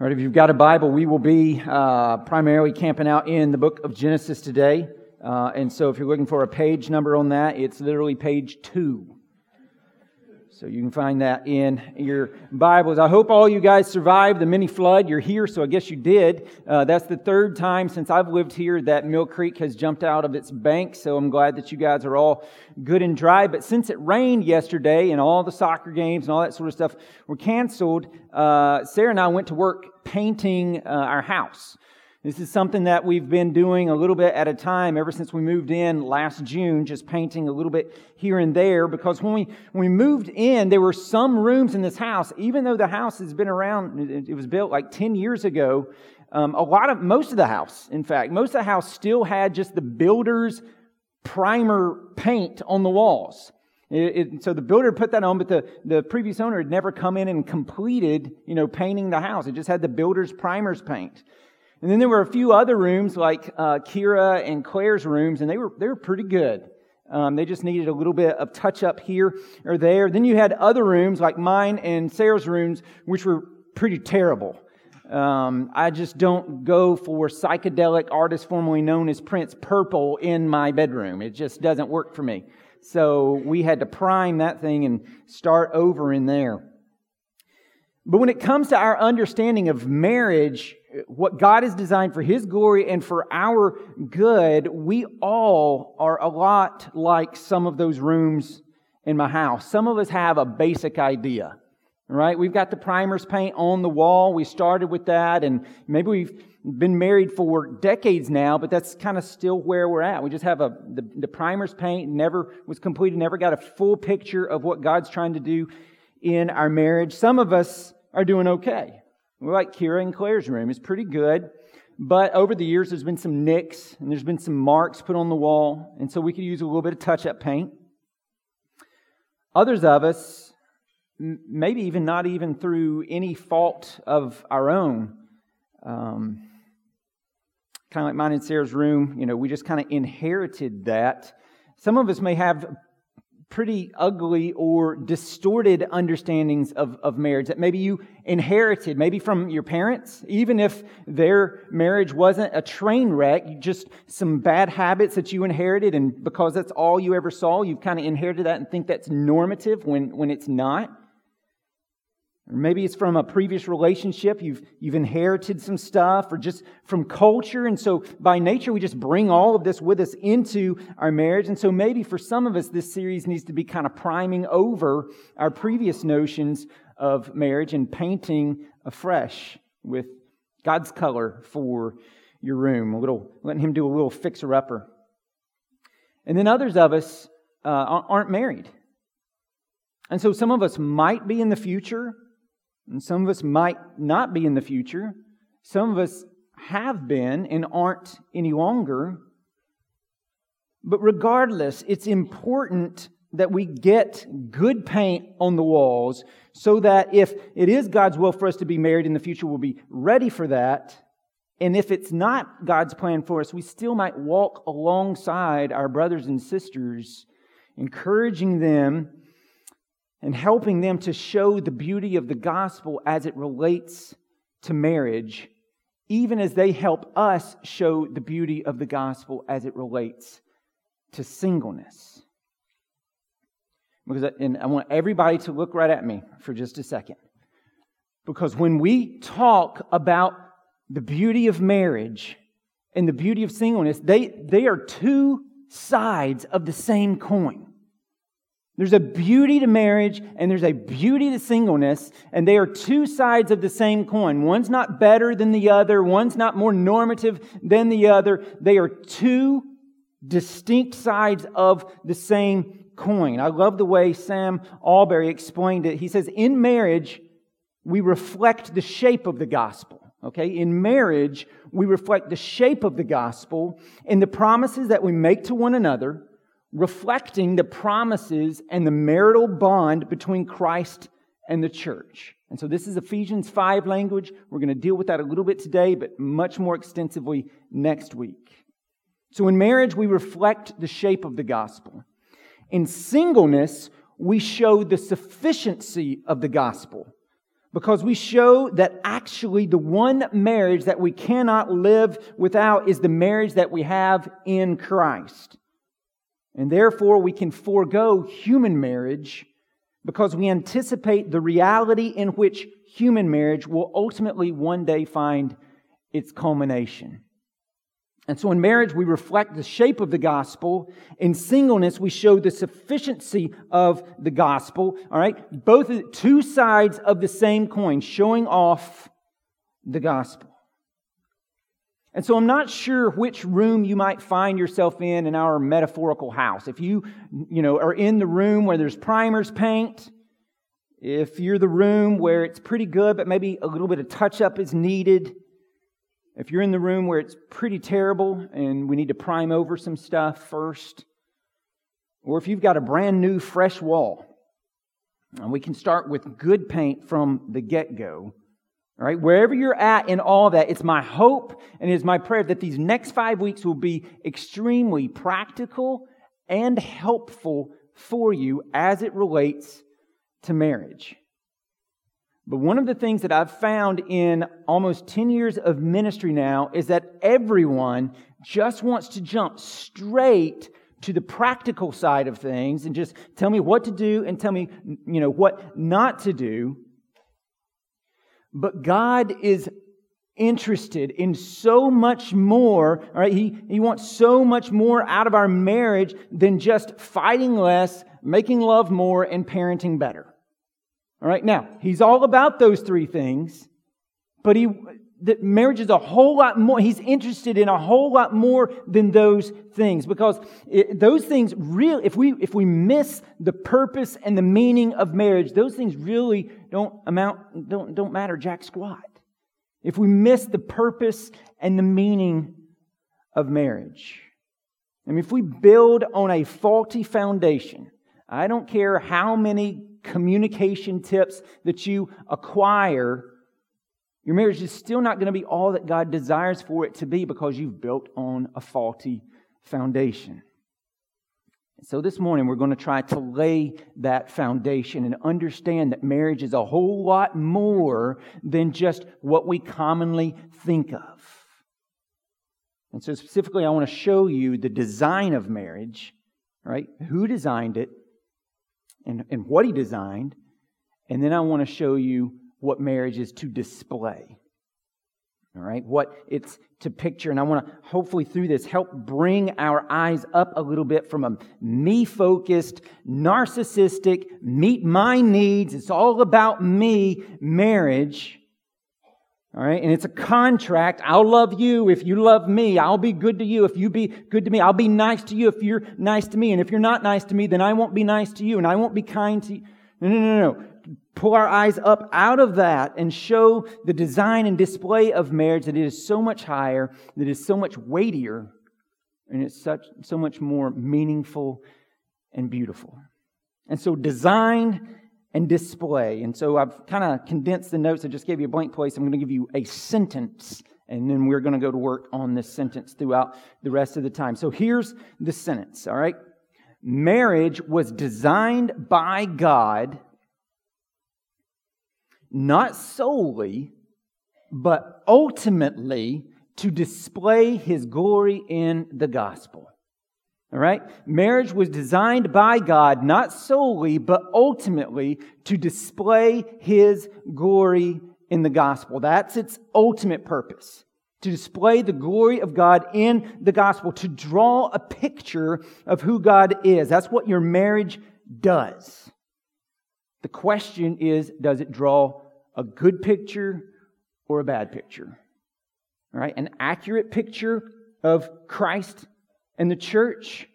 All right, if you've got a Bible, we will be uh, primarily camping out in the book of Genesis today. Uh, and so if you're looking for a page number on that, it's literally page two. So you can find that in your Bibles. I hope all you guys survived the mini flood. You're here, so I guess you did. Uh, that's the third time since I've lived here that Mill Creek has jumped out of its bank. So I'm glad that you guys are all good and dry. But since it rained yesterday and all the soccer games and all that sort of stuff were canceled, uh, Sarah and I went to work painting uh, our house. This is something that we've been doing a little bit at a time ever since we moved in last June, just painting a little bit here and there. Because when we, when we moved in, there were some rooms in this house, even though the house has been around, it was built like 10 years ago. Um, a lot of, most of the house, in fact, most of the house still had just the builder's primer paint on the walls. It, it, so the builder put that on, but the, the previous owner had never come in and completed, you know, painting the house. It just had the builder's primer's paint. And then there were a few other rooms like uh, Kira and Claire's rooms, and they were, they were pretty good. Um, they just needed a little bit of touch up here or there. Then you had other rooms like mine and Sarah's rooms, which were pretty terrible. Um, I just don't go for psychedelic artists formerly known as Prince Purple in my bedroom. It just doesn't work for me. So we had to prime that thing and start over in there. But when it comes to our understanding of marriage, what God has designed for His glory and for our good, we all are a lot like some of those rooms in my house. Some of us have a basic idea, right? We've got the primers paint on the wall. We started with that, and maybe we've been married for decades now, but that's kind of still where we're at. We just have a the, the primers paint never was completed, never got a full picture of what God's trying to do in our marriage. Some of us are doing okay. We're like Kira and Claire's room. It's pretty good. But over the years, there's been some nicks and there's been some marks put on the wall. And so we could use a little bit of touch up paint. Others of us, maybe even not even through any fault of our own, um, kind of like mine and Sarah's room, you know, we just kind of inherited that. Some of us may have pretty ugly or distorted understandings of, of marriage that maybe you inherited, maybe from your parents, even if their marriage wasn't a train wreck, just some bad habits that you inherited, and because that's all you ever saw, you've kind of inherited that and think that's normative when, when it's not. Or maybe it's from a previous relationship, you've, you've inherited some stuff, or just from culture. And so by nature, we just bring all of this with us into our marriage. And so maybe for some of us, this series needs to be kind of priming over our previous notions of marriage and painting afresh with God's color for your room, a little, letting Him do a little fixer upper. And then others of us uh, aren't married. And so some of us might be in the future and some of us might not be in the future. Some of us have been and aren't any longer. But regardless, it's important that we get good paint on the walls so that if it is God's will for us to be married in the future, we'll be ready for that. And if it's not God's plan for us, we still might walk alongside our brothers and sisters, encouraging them and helping them to show the beauty of the gospel as it relates to marriage, even as they help us show the beauty of the gospel as it relates to singleness. Because, and I want everybody to look right at me for just a second. Because when we talk about the beauty of marriage and the beauty of singleness, they, they are two sides of the same coin. There's a beauty to marriage and there's a beauty to singleness, and they are two sides of the same coin. One's not better than the other, one's not more normative than the other. They are two distinct sides of the same coin. I love the way Sam Allberry explained it. He says, In marriage, we reflect the shape of the gospel. Okay? In marriage, we reflect the shape of the gospel in the promises that we make to one another reflecting the promises and the marital bond between Christ and the church. And so this is Ephesians 5 language. We're going to deal with that a little bit today, but much more extensively next week. So in marriage, we reflect the shape of the gospel. In singleness, we show the sufficiency of the gospel. because we show that actually the one marriage that we cannot live without is the marriage that we have in Christ. And therefore, we can forego human marriage because we anticipate the reality in which human marriage will ultimately one day find its culmination. And so in marriage, we reflect the shape of the gospel. In singleness, we show the sufficiency of the gospel. All right? Both two sides of the same coin, showing off the gospel. And so I'm not sure which room you might find yourself in in our metaphorical house. If you, you know, are in the room where there's primers paint, if you're the room where it's pretty good, but maybe a little bit of touch up is needed, if you're in the room where it's pretty terrible and we need to prime over some stuff first, or if you've got a brand new fresh wall, and we can start with good paint from the get go. All right, wherever you're at in all that, it's my hope and it's my prayer that these next five weeks will be extremely practical and helpful for you as it relates to marriage. But one of the things that I've found in almost 10 years of ministry now is that everyone just wants to jump straight to the practical side of things and just tell me what to do and tell me, you know, what not to do. But God is interested in so much more, all right? He, he wants so much more out of our marriage than just fighting less, making love more, and parenting better. All right, now, he's all about those three things, but he, that marriage is a whole lot more, he's interested in a whole lot more than those things because it, those things really, if we, if we miss the purpose and the meaning of marriage, those things really don't amount, don't, don't matter jack squat. If we miss the purpose and the meaning of marriage. I mean, if we build on a faulty foundation, I don't care how many communication tips that you acquire, your marriage is still not going to be all that God desires for it to be because you've built on a faulty foundation. So, this morning, we're going to try to lay that foundation and understand that marriage is a whole lot more than just what we commonly think of. And so, specifically, I want to show you the design of marriage, right? Who designed it, and, and what he designed. And then I want to show you what marriage is to display. All right, what it's to picture. And I want to hopefully through this help bring our eyes up a little bit from a me focused, narcissistic, meet my needs, it's all about me marriage all right. And it's a contract. I'll love you if you love me. I'll be good to you if you be good to me. I'll be nice to you if you're nice to me. And if you're not nice to me, then I won't be nice to you and I won't be kind to you. No, no, no, no. Pull our eyes up out of that and show the design and display of marriage that it is so much higher, that it is so much weightier, and it's such, so much more meaningful and beautiful. And so design and display. And so I've kind of condensed the notes. I just gave you a blank place. I'm going to give you a sentence, and then we're going to go to work on this sentence throughout the rest of the time. So here's the sentence, all right? Marriage was designed by God not solely, but ultimately to display his glory in the gospel. All right? Marriage was designed by God not solely, but ultimately to display His glory in the gospel. That's its ultimate purpose. To display the glory of God in the gospel, to draw a picture of who God is. That's what your marriage does. The question is does it draw a good picture or a bad picture? All right? An accurate picture of Christ and the church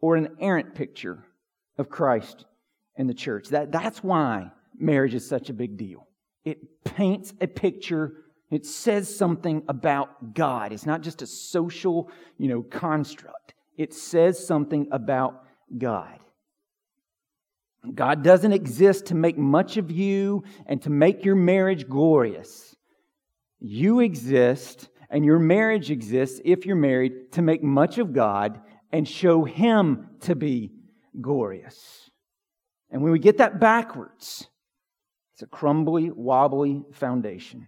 or an errant picture of Christ and the church. That, that's why marriage is such a big deal. It paints a picture, it says something about God. It's not just a social, you know, construct. It says something about God. God doesn't exist to make much of you and to make your marriage glorious. You exist and your marriage exists, if you're married, to make much of God and show Him to be glorious. And when we get that backwards, It's a crumbly, wobbly foundation.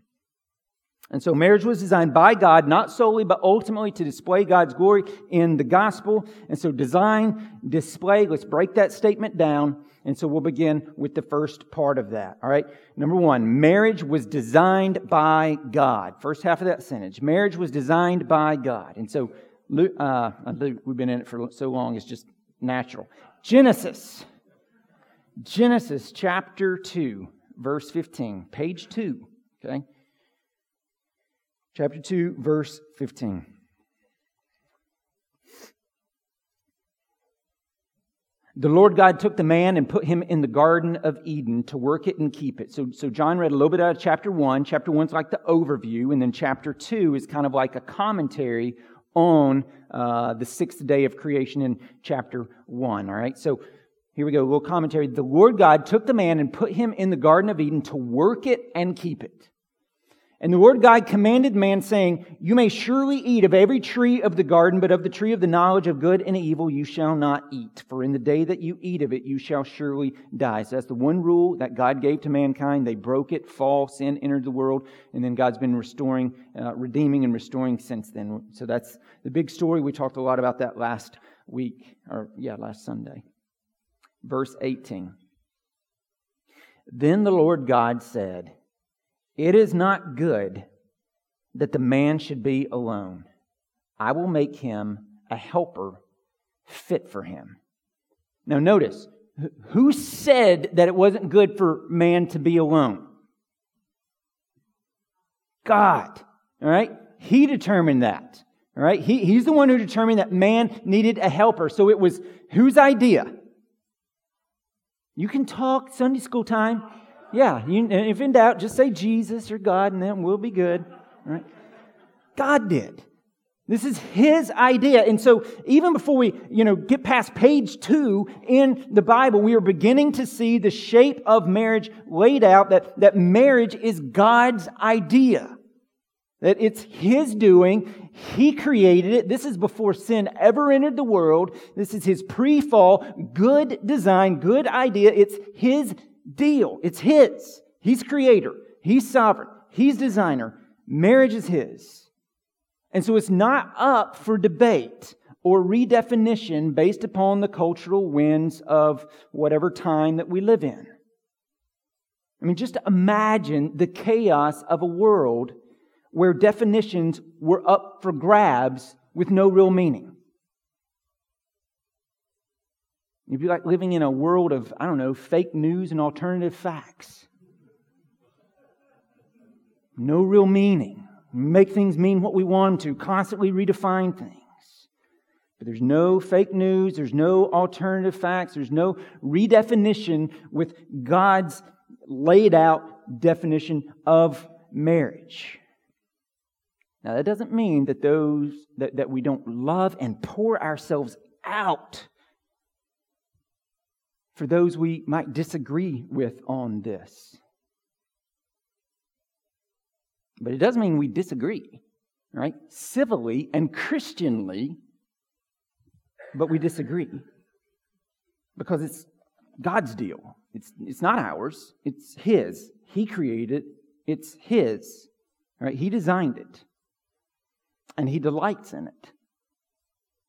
And so marriage was designed by God, not solely, but ultimately to display God's glory in the gospel. And so design, display, let's break that statement down. And so we'll begin with the first part of that. All right. Number one, marriage was designed by God. First half of that sentence. Marriage was designed by God. And so, Luke, uh, Luke, we've been in it for so long, it's just natural. Genesis. Genesis chapter 2, verse 15, page 2. Okay chapter 2, verse 15. The Lord God took the man and put him in the Garden of Eden to work it and keep it. So, so John read a little bit out of chapter 1. Chapter 1 is like the overview, and then chapter 2 is kind of like a commentary on uh, the sixth day of creation in chapter 1. All right, so here we go, a little commentary. The Lord God took the man and put him in the Garden of Eden to work it and keep it. And the Lord God commanded man, saying, You may surely eat of every tree of the garden, but of the tree of the knowledge of good and evil you shall not eat. For in the day that you eat of it, you shall surely die. So that's the one rule that God gave to mankind. They broke it, fall, sin entered the world, and then God's been restoring, uh, redeeming, and restoring since then. So that's the big story. We talked a lot about that last week, or yeah, last Sunday. Verse 18. Then the Lord God said, it is not good that the man should be alone. I will make him a helper fit for him. Now, notice, who said that it wasn't good for man to be alone? God. All right? He determined that. All right? He, he's the one who determined that man needed a helper. So it was whose idea? You can talk Sunday school time. Yeah, you, if in doubt, just say Jesus or God, and then we'll be good. Right? God did. This is his idea. And so even before we, you know, get past page two in the Bible, we are beginning to see the shape of marriage laid out that, that marriage is God's idea. That it's his doing. He created it. This is before sin ever entered the world. This is his pre-fall, good design, good idea. It's his deal. It's His. He's creator. He's sovereign. He's designer. Marriage is His. And so it's not up for debate or redefinition based upon the cultural winds of whatever time that we live in. I mean, just imagine the chaos of a world where definitions were up for grabs with no real meaning. You'd be like living in a world of, I don't know, fake news and alternative facts. No real meaning. Make things mean what we want to, constantly redefine things. But there's no fake news, there's no alternative facts, there's no redefinition with God's laid out definition of marriage. Now, that doesn't mean that those that, that we don't love and pour ourselves out for those we might disagree with on this. But it doesn't mean we disagree, right? Civilly and Christianly, but we disagree because it's God's deal. It's, it's not ours, it's His. He created it, it's His. Right? He designed it, and He delights in it.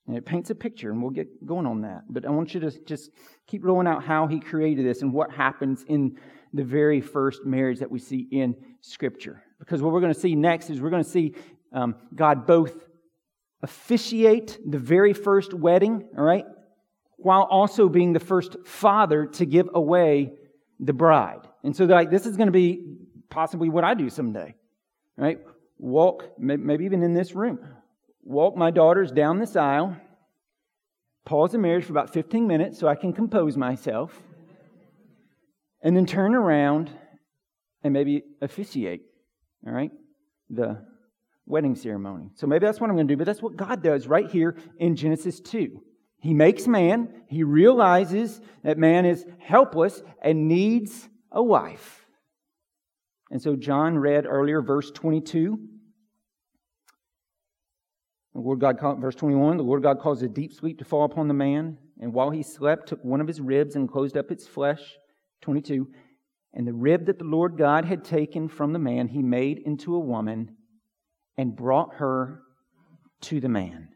And it paints a picture, and we'll get going on that. But I want you to just keep rolling out how he created this and what happens in the very first marriage that we see in Scripture. Because what we're going to see next is we're going to see um, God both officiate the very first wedding, all right, while also being the first father to give away the bride. And so, like, this is going to be possibly what I do someday, right? Walk, maybe even in this room, walk my daughters down this aisle, pause the marriage for about 15 minutes so I can compose myself, and then turn around and maybe officiate, all right, the wedding ceremony. So maybe that's what I'm going to do, but that's what God does right here in Genesis 2. He makes man, he realizes that man is helpless and needs a wife. And so John read earlier, verse 22 the Lord God, called, verse 21, the Lord God caused a deep sleep to fall upon the man, and while he slept, took one of his ribs and closed up its flesh. 22. And the rib that the Lord God had taken from the man, he made into a woman and brought her to the man.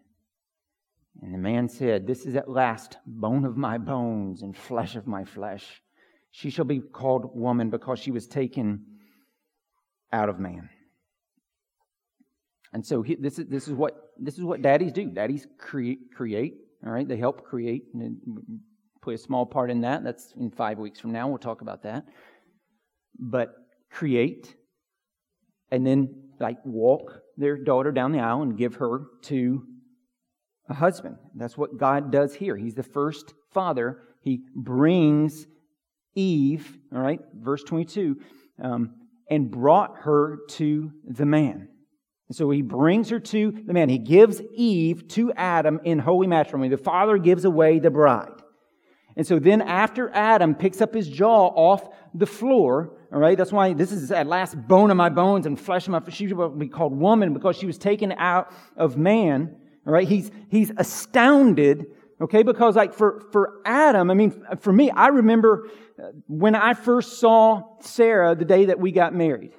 And the man said, This is at last bone of my bones and flesh of my flesh. She shall be called woman because she was taken out of man. And so he, this is this is what this is what daddies do. Daddies create create. All right, they help create and play a small part in that. That's in five weeks from now. We'll talk about that but create and then like walk their daughter down the aisle and give her to a husband. That's what God does here. He's the first father. He brings Eve, all right, verse 22, um, and brought her to the man. And so he brings her to the man. He gives Eve to Adam in holy matrimony. The father gives away the bride. And so then after Adam picks up his jaw off the floor, all right, that's why this is at last bone of my bones and flesh of my flesh. She will be called woman because she was taken out of man. All right, he's he's astounded. Okay, because like for for Adam, I mean, for me, I remember uh, when I first saw Sarah the day that we got married.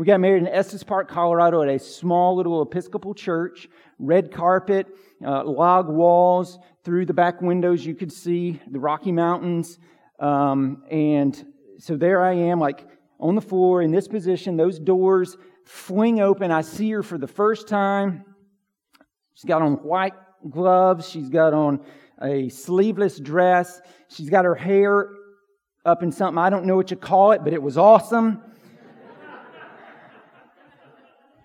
We got married in Estes Park, Colorado, at a small little Episcopal church. Red carpet, uh, log walls. Through the back windows, you could see the Rocky Mountains. Um, and so there I am, like on the floor in this position. Those doors fling open. I see her for the first time. She's got on white gloves. She's got on a sleeveless dress. She's got her hair up in something. I don't know what you call it, but it was awesome.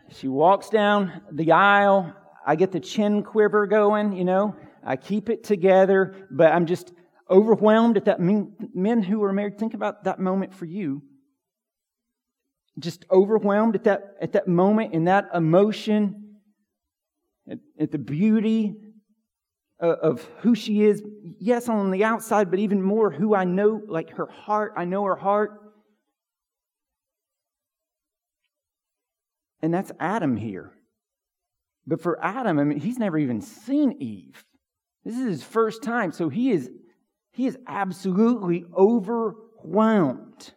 She walks down the aisle. I get the chin quiver going, you know. I keep it together, but I'm just overwhelmed at that. Men who are married, think about that moment for you. Just overwhelmed at that, at that moment in that emotion, at, at the beauty of, of who she is. Yes, on the outside, but even more who I know, like her heart. I know her heart. And that's Adam here. But for Adam, I mean, he's never even seen Eve. This is his first time, so he is he is absolutely overwhelmed.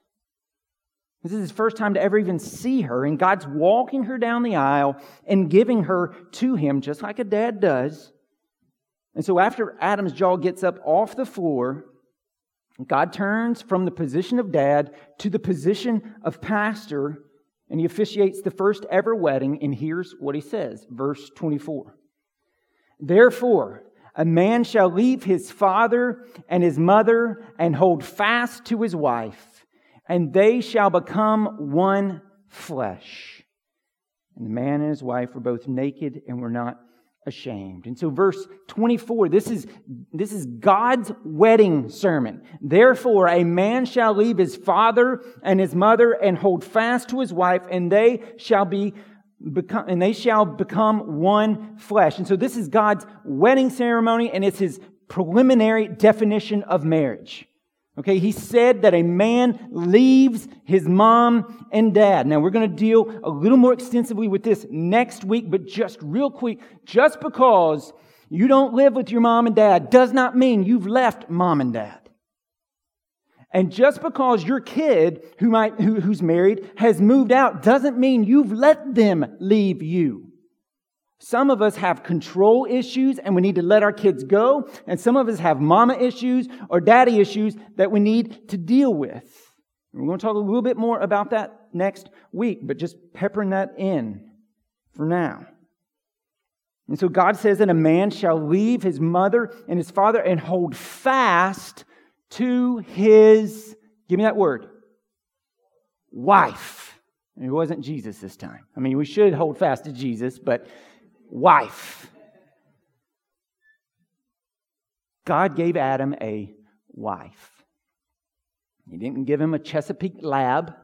This is his first time to ever even see her, and God's walking her down the aisle and giving her to him, just like a dad does. And so, after Adam's jaw gets up off the floor, God turns from the position of dad to the position of pastor, and he officiates the first ever wedding. And here's what he says, verse 24. Therefore, a man shall leave his father and his mother and hold fast to his wife, and they shall become one flesh. And the man and his wife were both naked and were not ashamed. And so verse 24, this is, this is God's wedding sermon. Therefore, a man shall leave his father and his mother and hold fast to his wife, and they shall be become, and they shall become one flesh. And so this is God's wedding ceremony, and it's his preliminary definition of marriage. Okay, he said that a man leaves his mom and dad. Now we're going to deal a little more extensively with this next week, but just real quick, just because you don't live with your mom and dad does not mean you've left mom and dad. And just because your kid who might, who, who's married has moved out doesn't mean you've let them leave you. Some of us have control issues and we need to let our kids go. And some of us have mama issues or daddy issues that we need to deal with. we're going to talk a little bit more about that next week, but just peppering that in for now. And so God says that a man shall leave his mother and his father and hold fast to his, give me that word, wife. It wasn't Jesus this time. I mean, we should hold fast to Jesus, but wife. God gave Adam a wife. He didn't give him a Chesapeake lab,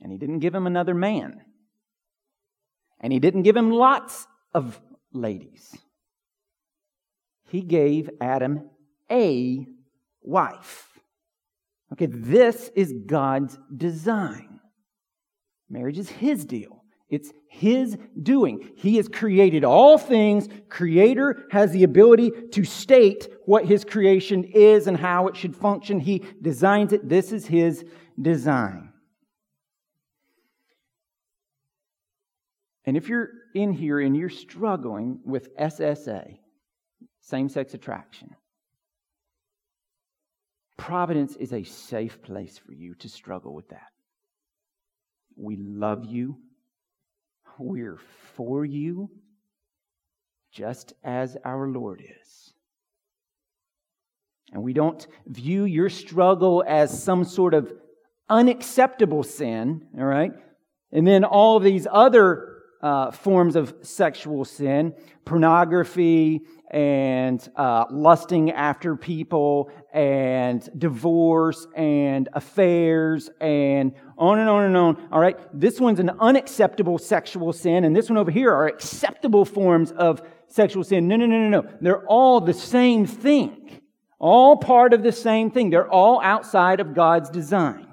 and he didn't give him another man, and he didn't give him lots of ladies. He gave Adam a wife. Okay, this is God's design. Marriage is His deal, It's His doing. He has created all things. Creator has the ability to state what His creation is and how it should function. He designs it. This is His design. And if you're in here and you're struggling with SSA, same sex attraction, Providence is a safe place for you to struggle with that. We love you. We're for you, just as our Lord is. And we don't view your struggle as some sort of unacceptable sin, all right? And then all these other uh, forms of sexual sin pornography and uh, lusting after people and divorce and affairs and on and on and on. All right. This one's an unacceptable sexual sin, and this one over here are acceptable forms of sexual sin. No, no, no, no, no. They're all the same thing, all part of the same thing. They're all outside of God's design.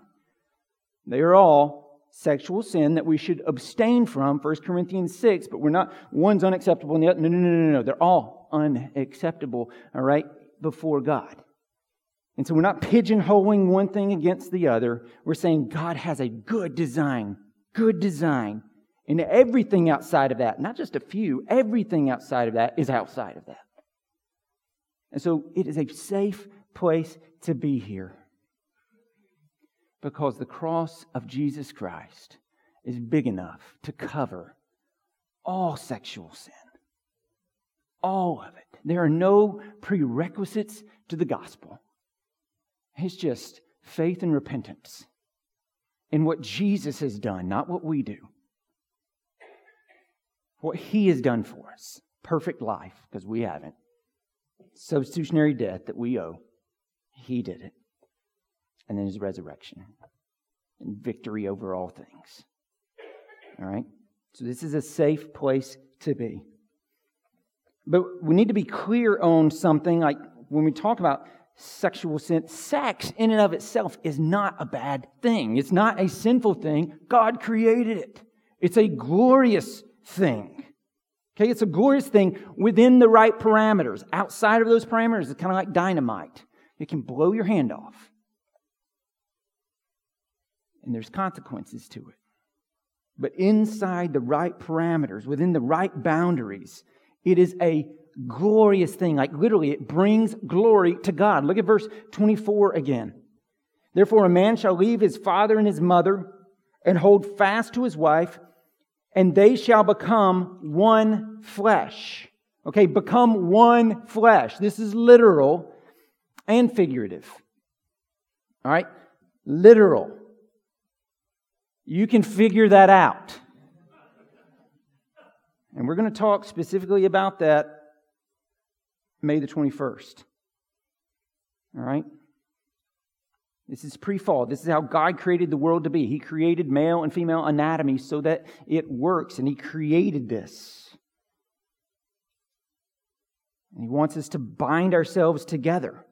They are all sexual sin that we should abstain from, 1 Corinthians 6, but we're not, one's unacceptable and the other, no, no, no, no, no. They're all unacceptable, all right, before God. And so we're not pigeonholing one thing against the other. We're saying God has a good design, good design. And everything outside of that, not just a few, everything outside of that is outside of that. And so it is a safe place to be here because the cross of Jesus Christ is big enough to cover all sexual sin. All of it. There are no prerequisites to the gospel. It's just faith and repentance in what Jesus has done, not what we do. What he has done for us. Perfect life, because we haven't. Substitutionary death that we owe. He did it and then his resurrection and victory over all things. All right? So this is a safe place to be. But we need to be clear on something like when we talk about sexual sin, sex in and of itself is not a bad thing. It's not a sinful thing. God created it. It's a glorious thing. Okay, it's a glorious thing within the right parameters. Outside of those parameters, it's kind of like dynamite. It can blow your hand off and there's consequences to it. But inside the right parameters, within the right boundaries, it is a glorious thing. Like literally, it brings glory to God. Look at verse 24 again. Therefore, a man shall leave his father and his mother and hold fast to his wife, and they shall become one flesh. Okay, become one flesh. This is literal and figurative. All right? Literal. You can figure that out. And we're going to talk specifically about that May the 21st. All right? This is pre fall. This is how God created the world to be. He created male and female anatomy so that it works, and He created this. And He wants us to bind ourselves together.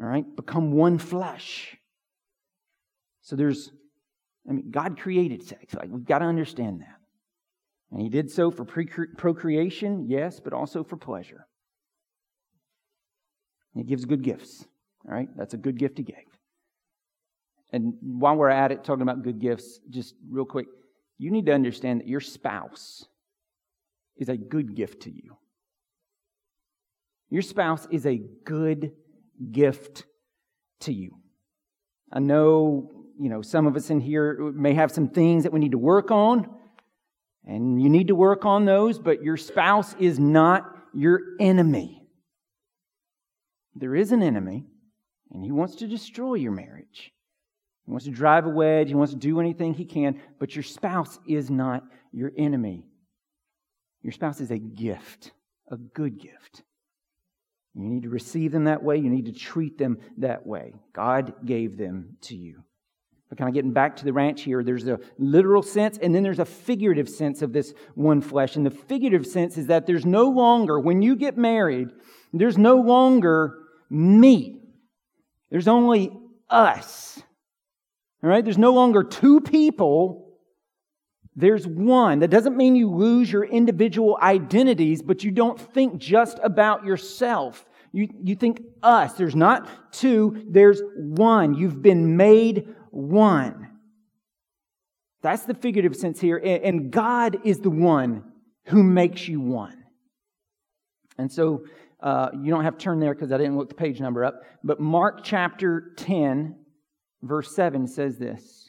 All right? Become one flesh. So there's I mean, God created sex. Like, we've got to understand that. And He did so for procreation, yes, but also for pleasure. He gives good gifts. All right? That's a good gift He gave. And while we're at it, talking about good gifts, just real quick, you need to understand that your spouse is a good gift to you. Your spouse is a good gift to you. I know you know, some of us in here may have some things that we need to work on, and you need to work on those, but your spouse is not your enemy. There is an enemy, and he wants to destroy your marriage. He wants to drive a wedge, he wants to do anything he can, but your spouse is not your enemy. Your spouse is a gift, a good gift. You need to receive them that way. You need to treat them that way. God gave them to you. But kind of getting back to the ranch here, there's a literal sense and then there's a figurative sense of this one flesh. And the figurative sense is that there's no longer, when you get married, there's no longer me. There's only us. All right? There's no longer two people There's one. That doesn't mean you lose your individual identities, but you don't think just about yourself. You, you think us. There's not two, there's one. You've been made one. That's the figurative sense here. And God is the one who makes you one. And so uh, you don't have to turn there because I didn't look the page number up. But Mark chapter 10, verse 7 says this.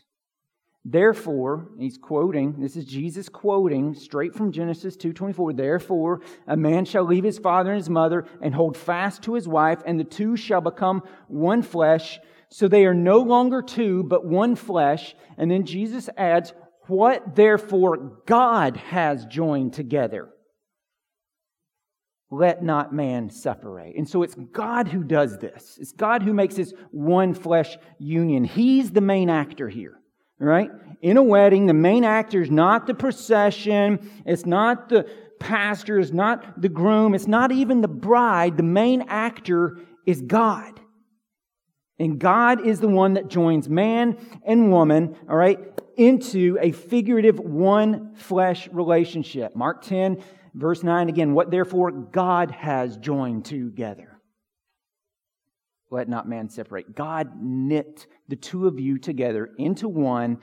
Therefore, he's quoting, this is Jesus quoting straight from Genesis 2:24. Therefore, a man shall leave his father and his mother and hold fast to his wife, and the two shall become one flesh. So they are no longer two, but one flesh. And then Jesus adds, What therefore God has joined together, let not man separate. And so it's God who does this. It's God who makes this one flesh union. He's the main actor here, right? In a wedding, the main actor is not the procession, it's not the pastor, it's not the groom, it's not even the bride. The main actor is God. And God is the one that joins man and woman, all right, into a figurative one flesh relationship. Mark 10, verse 9 again, what therefore God has joined together. Let not man separate. God knit the two of you together into one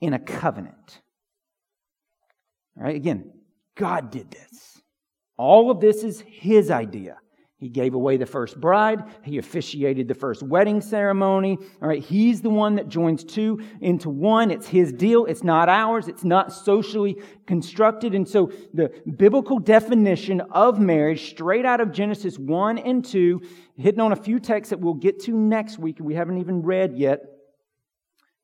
in a covenant. All right, again, God did this. All of this is His idea. He gave away the first bride. He officiated the first wedding ceremony. All right. He's the one that joins two into one. It's his deal. It's not ours. It's not socially constructed. And so the biblical definition of marriage, straight out of Genesis 1 and 2, hitting on a few texts that we'll get to next week, we haven't even read yet.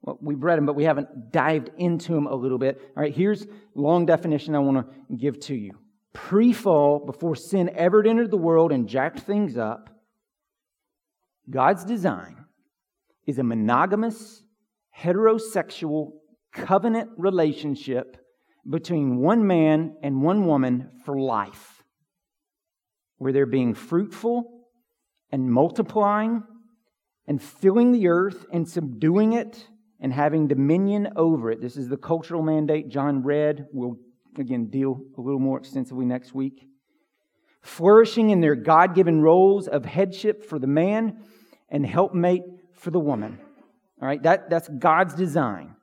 Well, we've read them, but we haven't dived into them a little bit. All right. Here's long definition I want to give to you pre fall, before sin ever entered the world and jacked things up, God's design is a monogamous, heterosexual, covenant relationship between one man and one woman for life, where they're being fruitful and multiplying and filling the earth and subduing it and having dominion over it. This is the cultural mandate John read. We'll again, deal a little more extensively next week. Flourishing in their God given roles of headship for the man and helpmate for the woman. All right, that, that's God's design.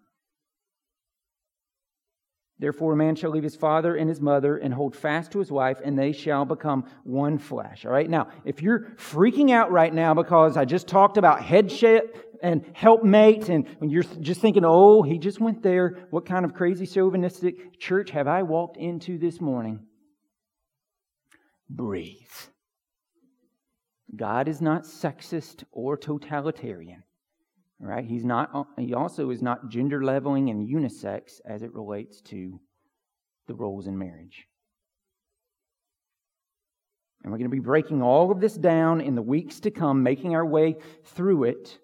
Therefore, a man shall leave his father and his mother and hold fast to his wife, and they shall become one flesh. All right, now, if you're freaking out right now because I just talked about headship and helpmate, and you're just thinking, oh, he just went there, what kind of crazy chauvinistic church have I walked into this morning? Breathe. God is not sexist or totalitarian. Right? He's not uh, he also is not gender leveling and unisex as it relates to the roles in marriage. And we're going to be breaking all of this down in the weeks to come, making our way through it.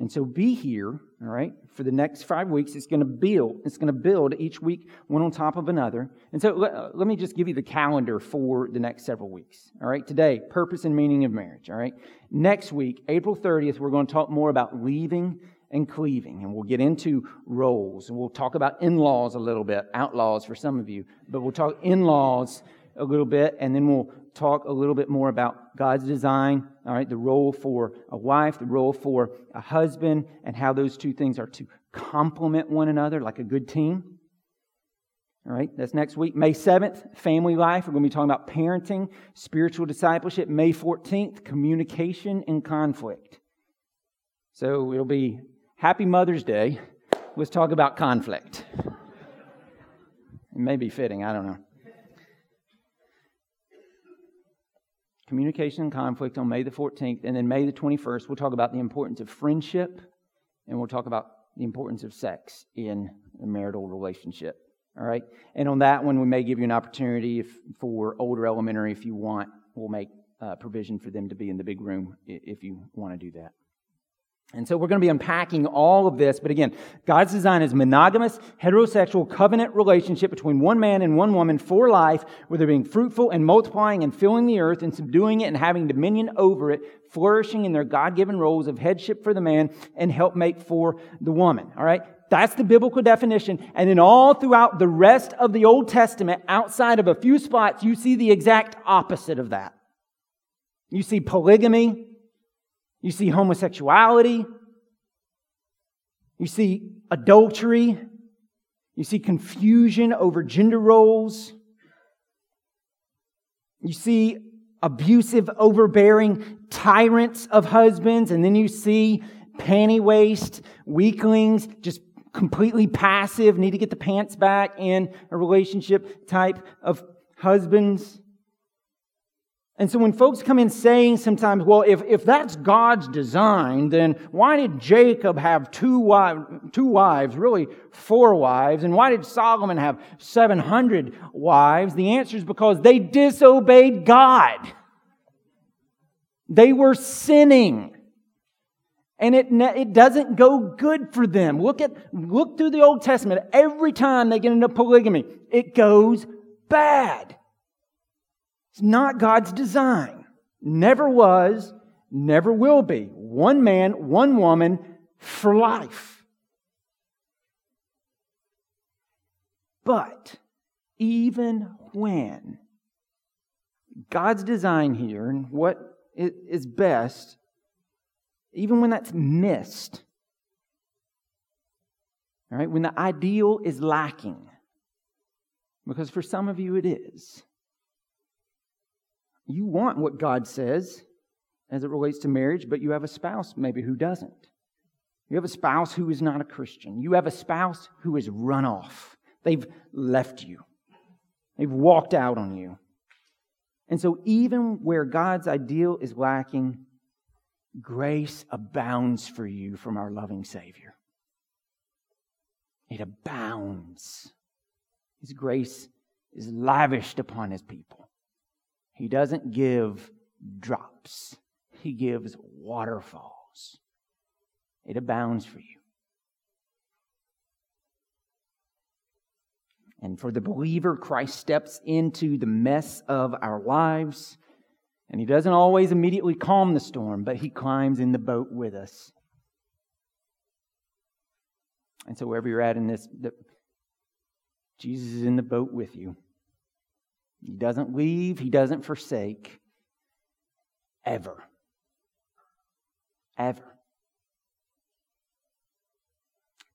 And so be here, all right, for the next five weeks. It's going to build. It's going to build each week, one on top of another. And so let, uh, let, me just give you the calendar for the next several weeks. All right, today, purpose and meaning of marriage. All right, next week, April 30th, we're going to talk more about leaving and cleaving. And we'll get into roles. And we'll talk about in laws a little bit, outlaws for some of you, but we'll talk in laws a little bit, and then we'll talk a little bit more about God's design, all right, the role for a wife, the role for a husband, and how those two things are to complement one another like a good team. All right, that's next week. May 7th, family life. We're going to be talking about parenting, spiritual discipleship. May 14th, communication and conflict. So it'll be Happy Mother's Day. Let's talk about conflict. It may be fitting, I don't know. Communication and conflict on May the 14th. And then May the 21st, we'll talk about the importance of friendship and we'll talk about the importance of sex in a marital relationship. All right? And on that one, we may give you an opportunity if, for older elementary if you want. We'll make uh, provision for them to be in the big room if you want to do that. And so we're going to be unpacking all of this. But again, God's design is monogamous, heterosexual covenant relationship between one man and one woman for life, where they're being fruitful and multiplying and filling the earth and subduing it and having dominion over it, flourishing in their God given roles of headship for the man and helpmate for the woman. All right? That's the biblical definition. And then all throughout the rest of the Old Testament, outside of a few spots, you see the exact opposite of that. You see polygamy, you see homosexuality. You see adultery. You see confusion over gender roles. You see abusive, overbearing tyrants of husbands. And then you see panty waste, weaklings, just completely passive, need to get the pants back in a relationship type of husbands. And so when folks come in saying sometimes, well, if, if that's God's design, then why did Jacob have two, wives, two wives, really four wives, and why did Solomon have 700 wives? The answer is because they disobeyed God. They were sinning. And it, it doesn't go good for them. Look at, look through the Old Testament. Every time they get into polygamy, it goes bad. It's not God's design. Never was, never will be. One man, one woman for life. But even when God's design here and what is best, even when that's missed, all right, when the ideal is lacking, because for some of you it is. You want what God says as it relates to marriage, but you have a spouse maybe who doesn't. You have a spouse who is not a Christian. You have a spouse who has run off. They've left you. They've walked out on you. And so, even where God's ideal is lacking, grace abounds for you from our loving Savior. It abounds. His grace is lavished upon His people. He doesn't give drops, He gives waterfalls. It abounds for you. And for the believer, Christ steps into the mess of our lives. And he doesn't always immediately calm the storm, but he climbs in the boat with us. And so, wherever you're at in this, the, Jesus is in the boat with you. He doesn't leave, He doesn't forsake. Ever. Ever.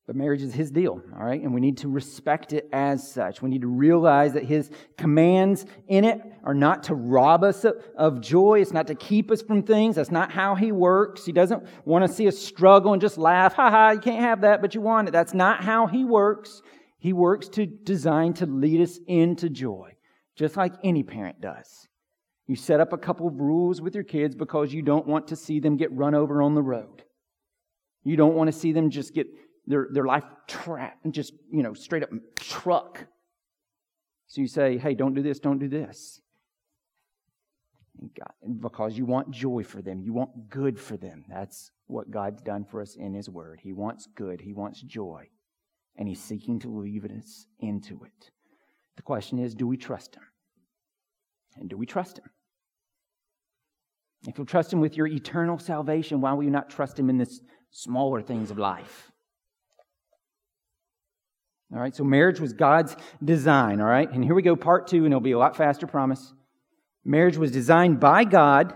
But marriage is his deal, all right? And we need to respect it as such. We need to realize that his commands in it are not to rob us of joy. It's not to keep us from things. That's not how he works. He doesn't want to see us struggle and just laugh. Ha ha, you can't have that, but you want it. That's not how he works. He works to design to lead us into joy just like any parent does. You set up a couple of rules with your kids because you don't want to see them get run over on the road. You don't want to see them just get their, their life trapped and just, you know, straight up truck. So you say, hey, don't do this, don't do this. God, because you want joy for them. You want good for them. That's what God's done for us in His Word. He wants good, He wants joy, and He's seeking to lead us into it. The question is do we trust Him? And do we trust Him? If you'll trust Him with your eternal salvation, why will you not trust Him in the smaller things of life? All right, so marriage was God's design, all right? And here we go, part two, and it'll be a lot faster, promise. Marriage was designed by God,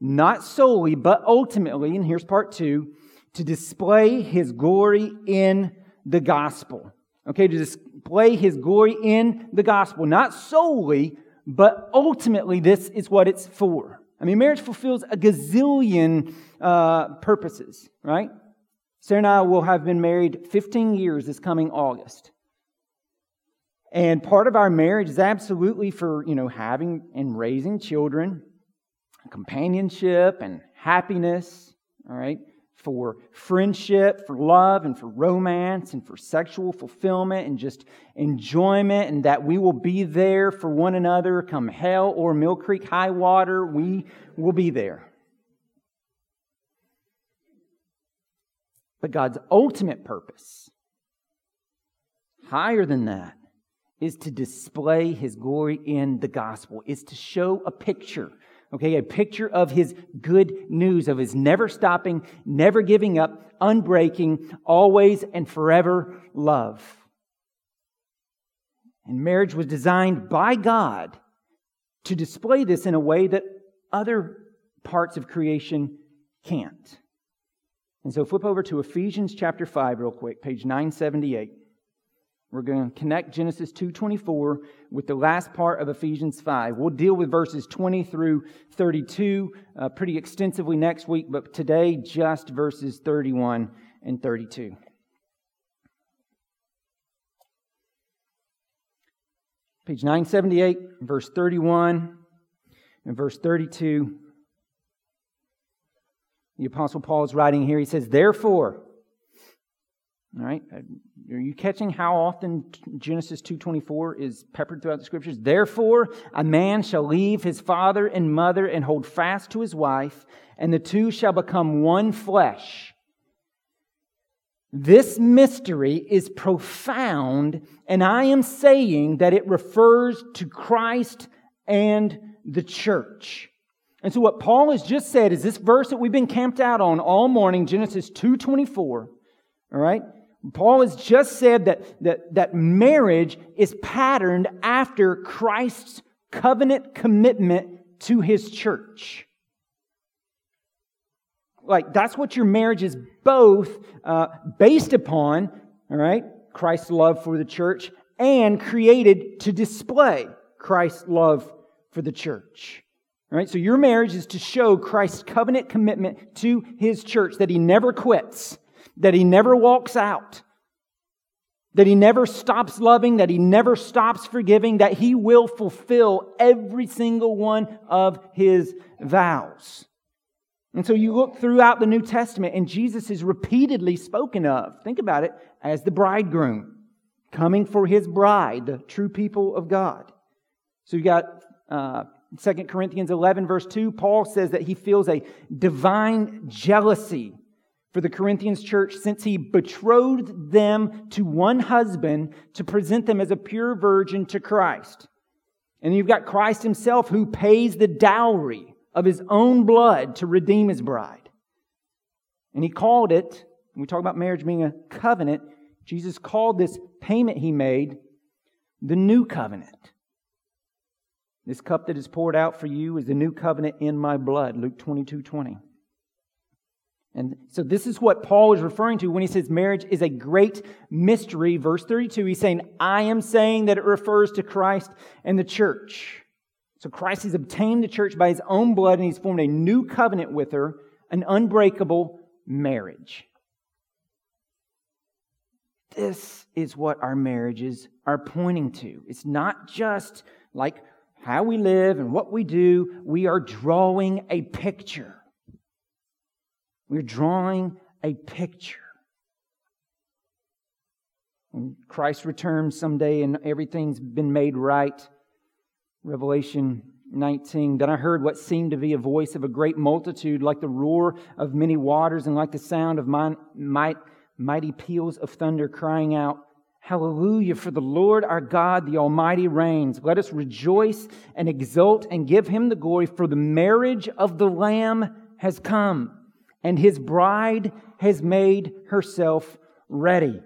not solely, but ultimately, and here's part two, to display His glory in the gospel. Okay, to display his glory in the gospel. Not solely, but ultimately, this is what it's for. I mean, marriage fulfills a gazillion uh, purposes, right? Sarah and I will have been married 15 years this coming August. And part of our marriage is absolutely for, you know, having and raising children, companionship and happiness, all right? For friendship, for love, and for romance, and for sexual fulfillment, and just enjoyment, and that we will be there for one another come hell or Mill Creek high water. We will be there. But God's ultimate purpose, higher than that, is to display his glory in the gospel, is to show a picture, okay, a picture of his good news, of his never stopping, never giving up, unbreaking, always and forever love. And marriage was designed by God to display this in a way that other parts of creation can't. And so flip over to Ephesians chapter 5 real quick, page 978. We're going to connect Genesis 2:24 with the last part of Ephesians 5. We'll deal with verses 20 through 32 uh, pretty extensively next week, but today just verses 31 and 32. Page 978, verse 31 and verse 32. The Apostle Paul is writing here. He says, Therefore, all right, uh, are you catching how often Genesis 2:24 is peppered throughout the scriptures? Therefore, a man shall leave his father and mother and hold fast to his wife, and the two shall become one flesh. This mystery is profound, and I am saying that it refers to Christ and the church. And so what Paul has just said is this verse that we've been camped out on all morning, Genesis 2:24, all right? Paul has just said that, that, that marriage is patterned after Christ's covenant commitment to his church. Like, that's what your marriage is both uh, based upon, all right, Christ's love for the church, and created to display Christ's love for the church. All right, so your marriage is to show Christ's covenant commitment to his church, that he never quits, that he never walks out, that he never stops loving, that he never stops forgiving, that he will fulfill every single one of his vows. And so you look throughout the New Testament, and Jesus is repeatedly spoken of. Think about it as the bridegroom coming for his bride, the true people of God. So you got uh, 2 Corinthians 11, verse 2. Paul says that he feels a divine jealousy for the Corinthians church since he betrothed them to one husband to present them as a pure virgin to Christ. And you've got Christ himself who pays the dowry of his own blood to redeem his bride. And he called it, we talk about marriage being a covenant, Jesus called this payment he made the new covenant. This cup that is poured out for you is the new covenant in my blood, Luke 22 20. And so this is what Paul is referring to when he says marriage is a great mystery. Verse 32, he's saying, I am saying that it refers to Christ and the church. So Christ has obtained the church by his own blood and he's formed a new covenant with her, an unbreakable marriage. This is what our marriages are pointing to. It's not just like how we live and what we do. We are drawing a picture. We're drawing a picture. When Christ returns someday and everything's been made right, Revelation 19, then I heard what seemed to be a voice of a great multitude, like the roar of many waters and like the sound of might, mighty peals of thunder, crying out, Hallelujah, for the Lord our God, the Almighty reigns. Let us rejoice and exult and give him the glory, for the marriage of the Lamb has come, and his bride has made herself ready.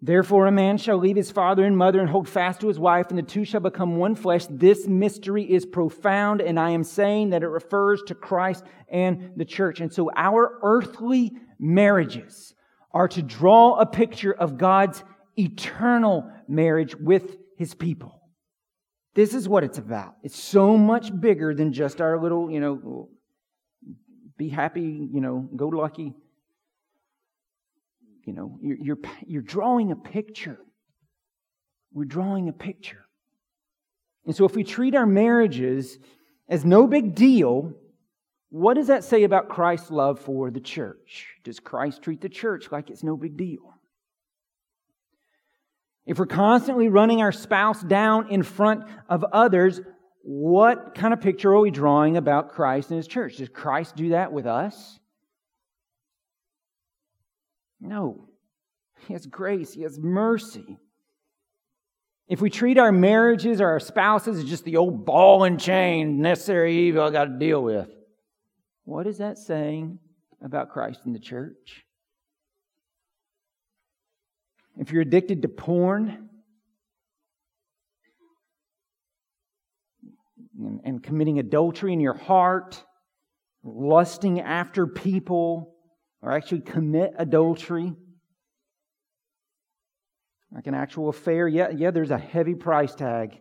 Therefore, a man shall leave his father and mother and hold fast to his wife, and the two shall become one flesh. This mystery is profound, and I am saying that it refers to Christ and the church. And so, our earthly marriages are to draw a picture of God's eternal marriage with his people. This is what it's about. It's so much bigger than just our little, you know, be happy, you know, go lucky you know, you're, you're, you're drawing a picture. We're drawing a picture. And so if we treat our marriages as no big deal, what does that say about Christ's love for the church? Does Christ treat the church like it's no big deal? If we're constantly running our spouse down in front of others, what kind of picture are we drawing about Christ and His church? Does Christ do that with us? No. He has grace, He has mercy. If we treat our marriages or our spouses as just the old ball and chain, necessary evil I got to deal with, what is that saying about Christ and the church? If you're addicted to porn and, and committing adultery in your heart, lusting after people, or actually commit adultery, like an actual affair, yeah, yeah, there's a heavy price tag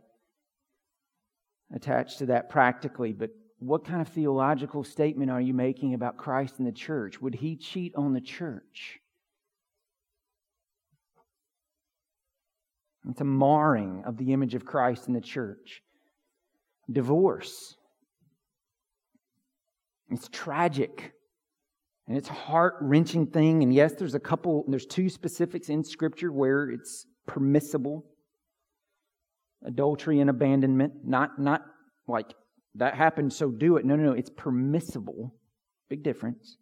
attached to that practically, but what kind of theological statement are you making about Christ and the church? Would he cheat on the church? It's a marring of the image of Christ in the church. Divorce. It's tragic. And it's a heart wrenching thing. And yes, there's a couple, there's two specifics in Scripture where it's permissible adultery and abandonment. Not, not like that happened, so do it. No, no, no. It's permissible. Big difference.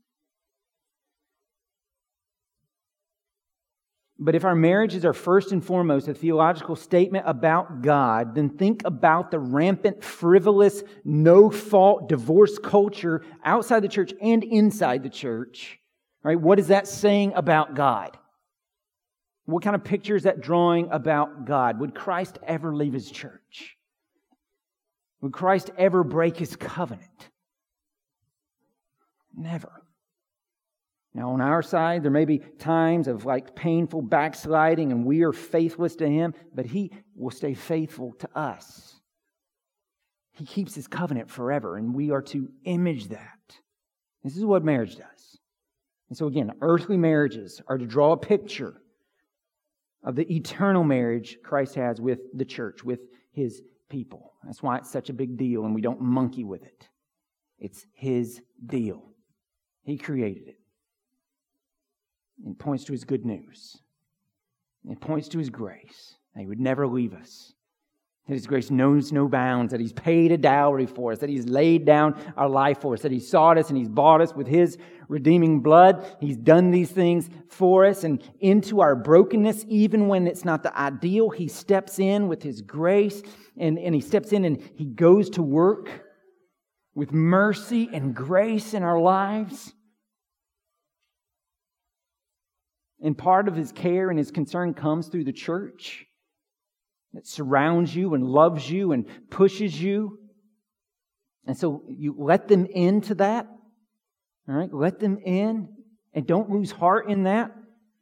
But if our marriages are first and foremost a theological statement about God, then think about the rampant, frivolous, no fault divorce culture outside the church and inside the church. Right? What is that saying about God? What kind of picture is that drawing about God? Would Christ ever leave his church? Would Christ ever break his covenant? Never. Now, on our side, there may be times of like painful backsliding and we are faithless to Him, but He will stay faithful to us. He keeps His covenant forever, and we are to image that. This is what marriage does. And so, again, earthly marriages are to draw a picture of the eternal marriage Christ has with the church, with His people. That's why it's such a big deal, and we don't monkey with it. It's His deal, He created it. It points to his good news. It points to his grace. That he would never leave us. That his grace knows no bounds. That he's paid a dowry for us. That he's laid down our life for us. That he sought us and he's bought us with his redeeming blood. He's done these things for us. And into our brokenness, even when it's not the ideal, he steps in with his grace. And, and he steps in and he goes to work with mercy and grace in our lives. And part of his care and his concern comes through the church that surrounds you and loves you and pushes you. And so you let them into that. All right, let them in and don't lose heart in that.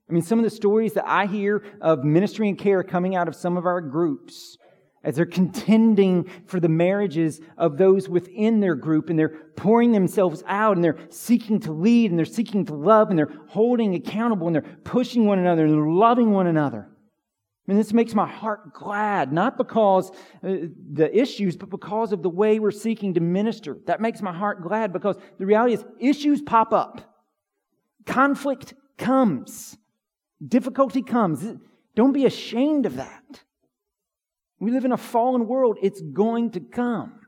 I mean, some of the stories that I hear of ministry and care coming out of some of our groups as they're contending for the marriages of those within their group and they're pouring themselves out and they're seeking to lead and they're seeking to love and they're holding accountable and they're pushing one another and they're loving one another. I mean, this makes my heart glad, not because uh, the issues, but because of the way we're seeking to minister. That makes my heart glad because the reality is issues pop up. Conflict comes. Difficulty comes. Don't be ashamed of that. We live in a fallen world. It's going to come.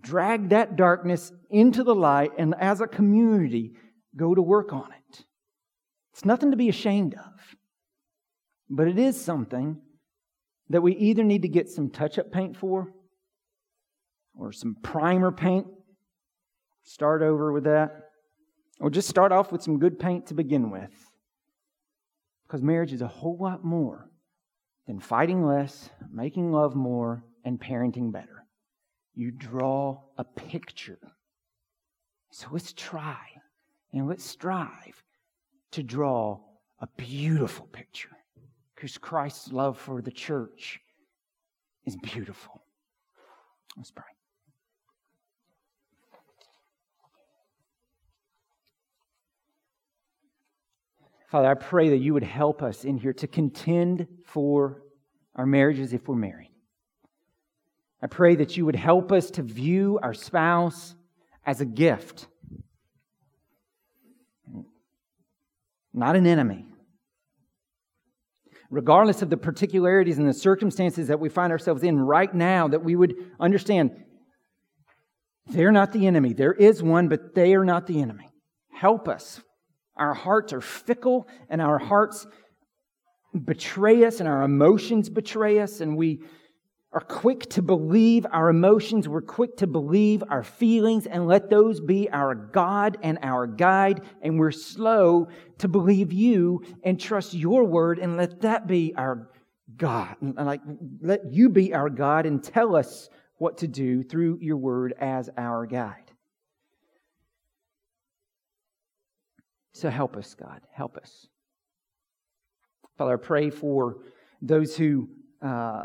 Drag that darkness into the light and as a community, go to work on it. It's nothing to be ashamed of. But it is something that we either need to get some touch up paint for or some primer paint. Start over with that. Or just start off with some good paint to begin with. Because marriage is a whole lot more than fighting less, making love more, and parenting better. You draw a picture. So let's try and let's strive to draw a beautiful picture because Christ's love for the church is beautiful. Let's pray. Father, I pray that you would help us in here to contend for our marriages if we're married. I pray that you would help us to view our spouse as a gift, not an enemy. Regardless of the particularities and the circumstances that we find ourselves in right now, that we would understand they're not the enemy. There is one, but they are not the enemy. Help us Our hearts are fickle and our hearts betray us and our emotions betray us and we are quick to believe our emotions. We're quick to believe our feelings and let those be our God and our guide. And we're slow to believe you and trust your word and let that be our God. And like, let you be our God and tell us what to do through your word as our guide. So help us, God. Help us. Father, I pray for those who uh,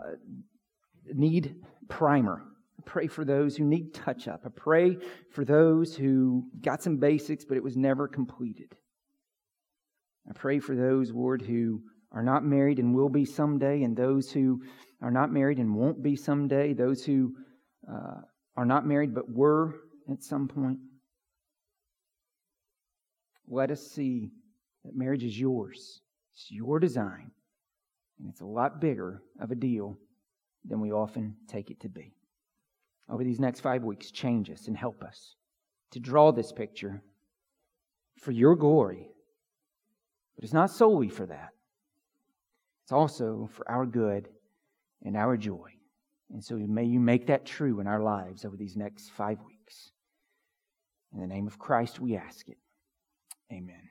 need primer. I pray for those who need touch up. I pray for those who got some basics, but it was never completed. I pray for those, Lord, who are not married and will be someday, and those who are not married and won't be someday, those who uh, are not married but were at some point. Let us see that marriage is yours. It's your design, and it's a lot bigger of a deal than we often take it to be. Over these next five weeks, change us and help us to draw this picture for your glory. But it's not solely for that, it's also for our good and our joy. And so may you make that true in our lives over these next five weeks. In the name of Christ, we ask it. Amen.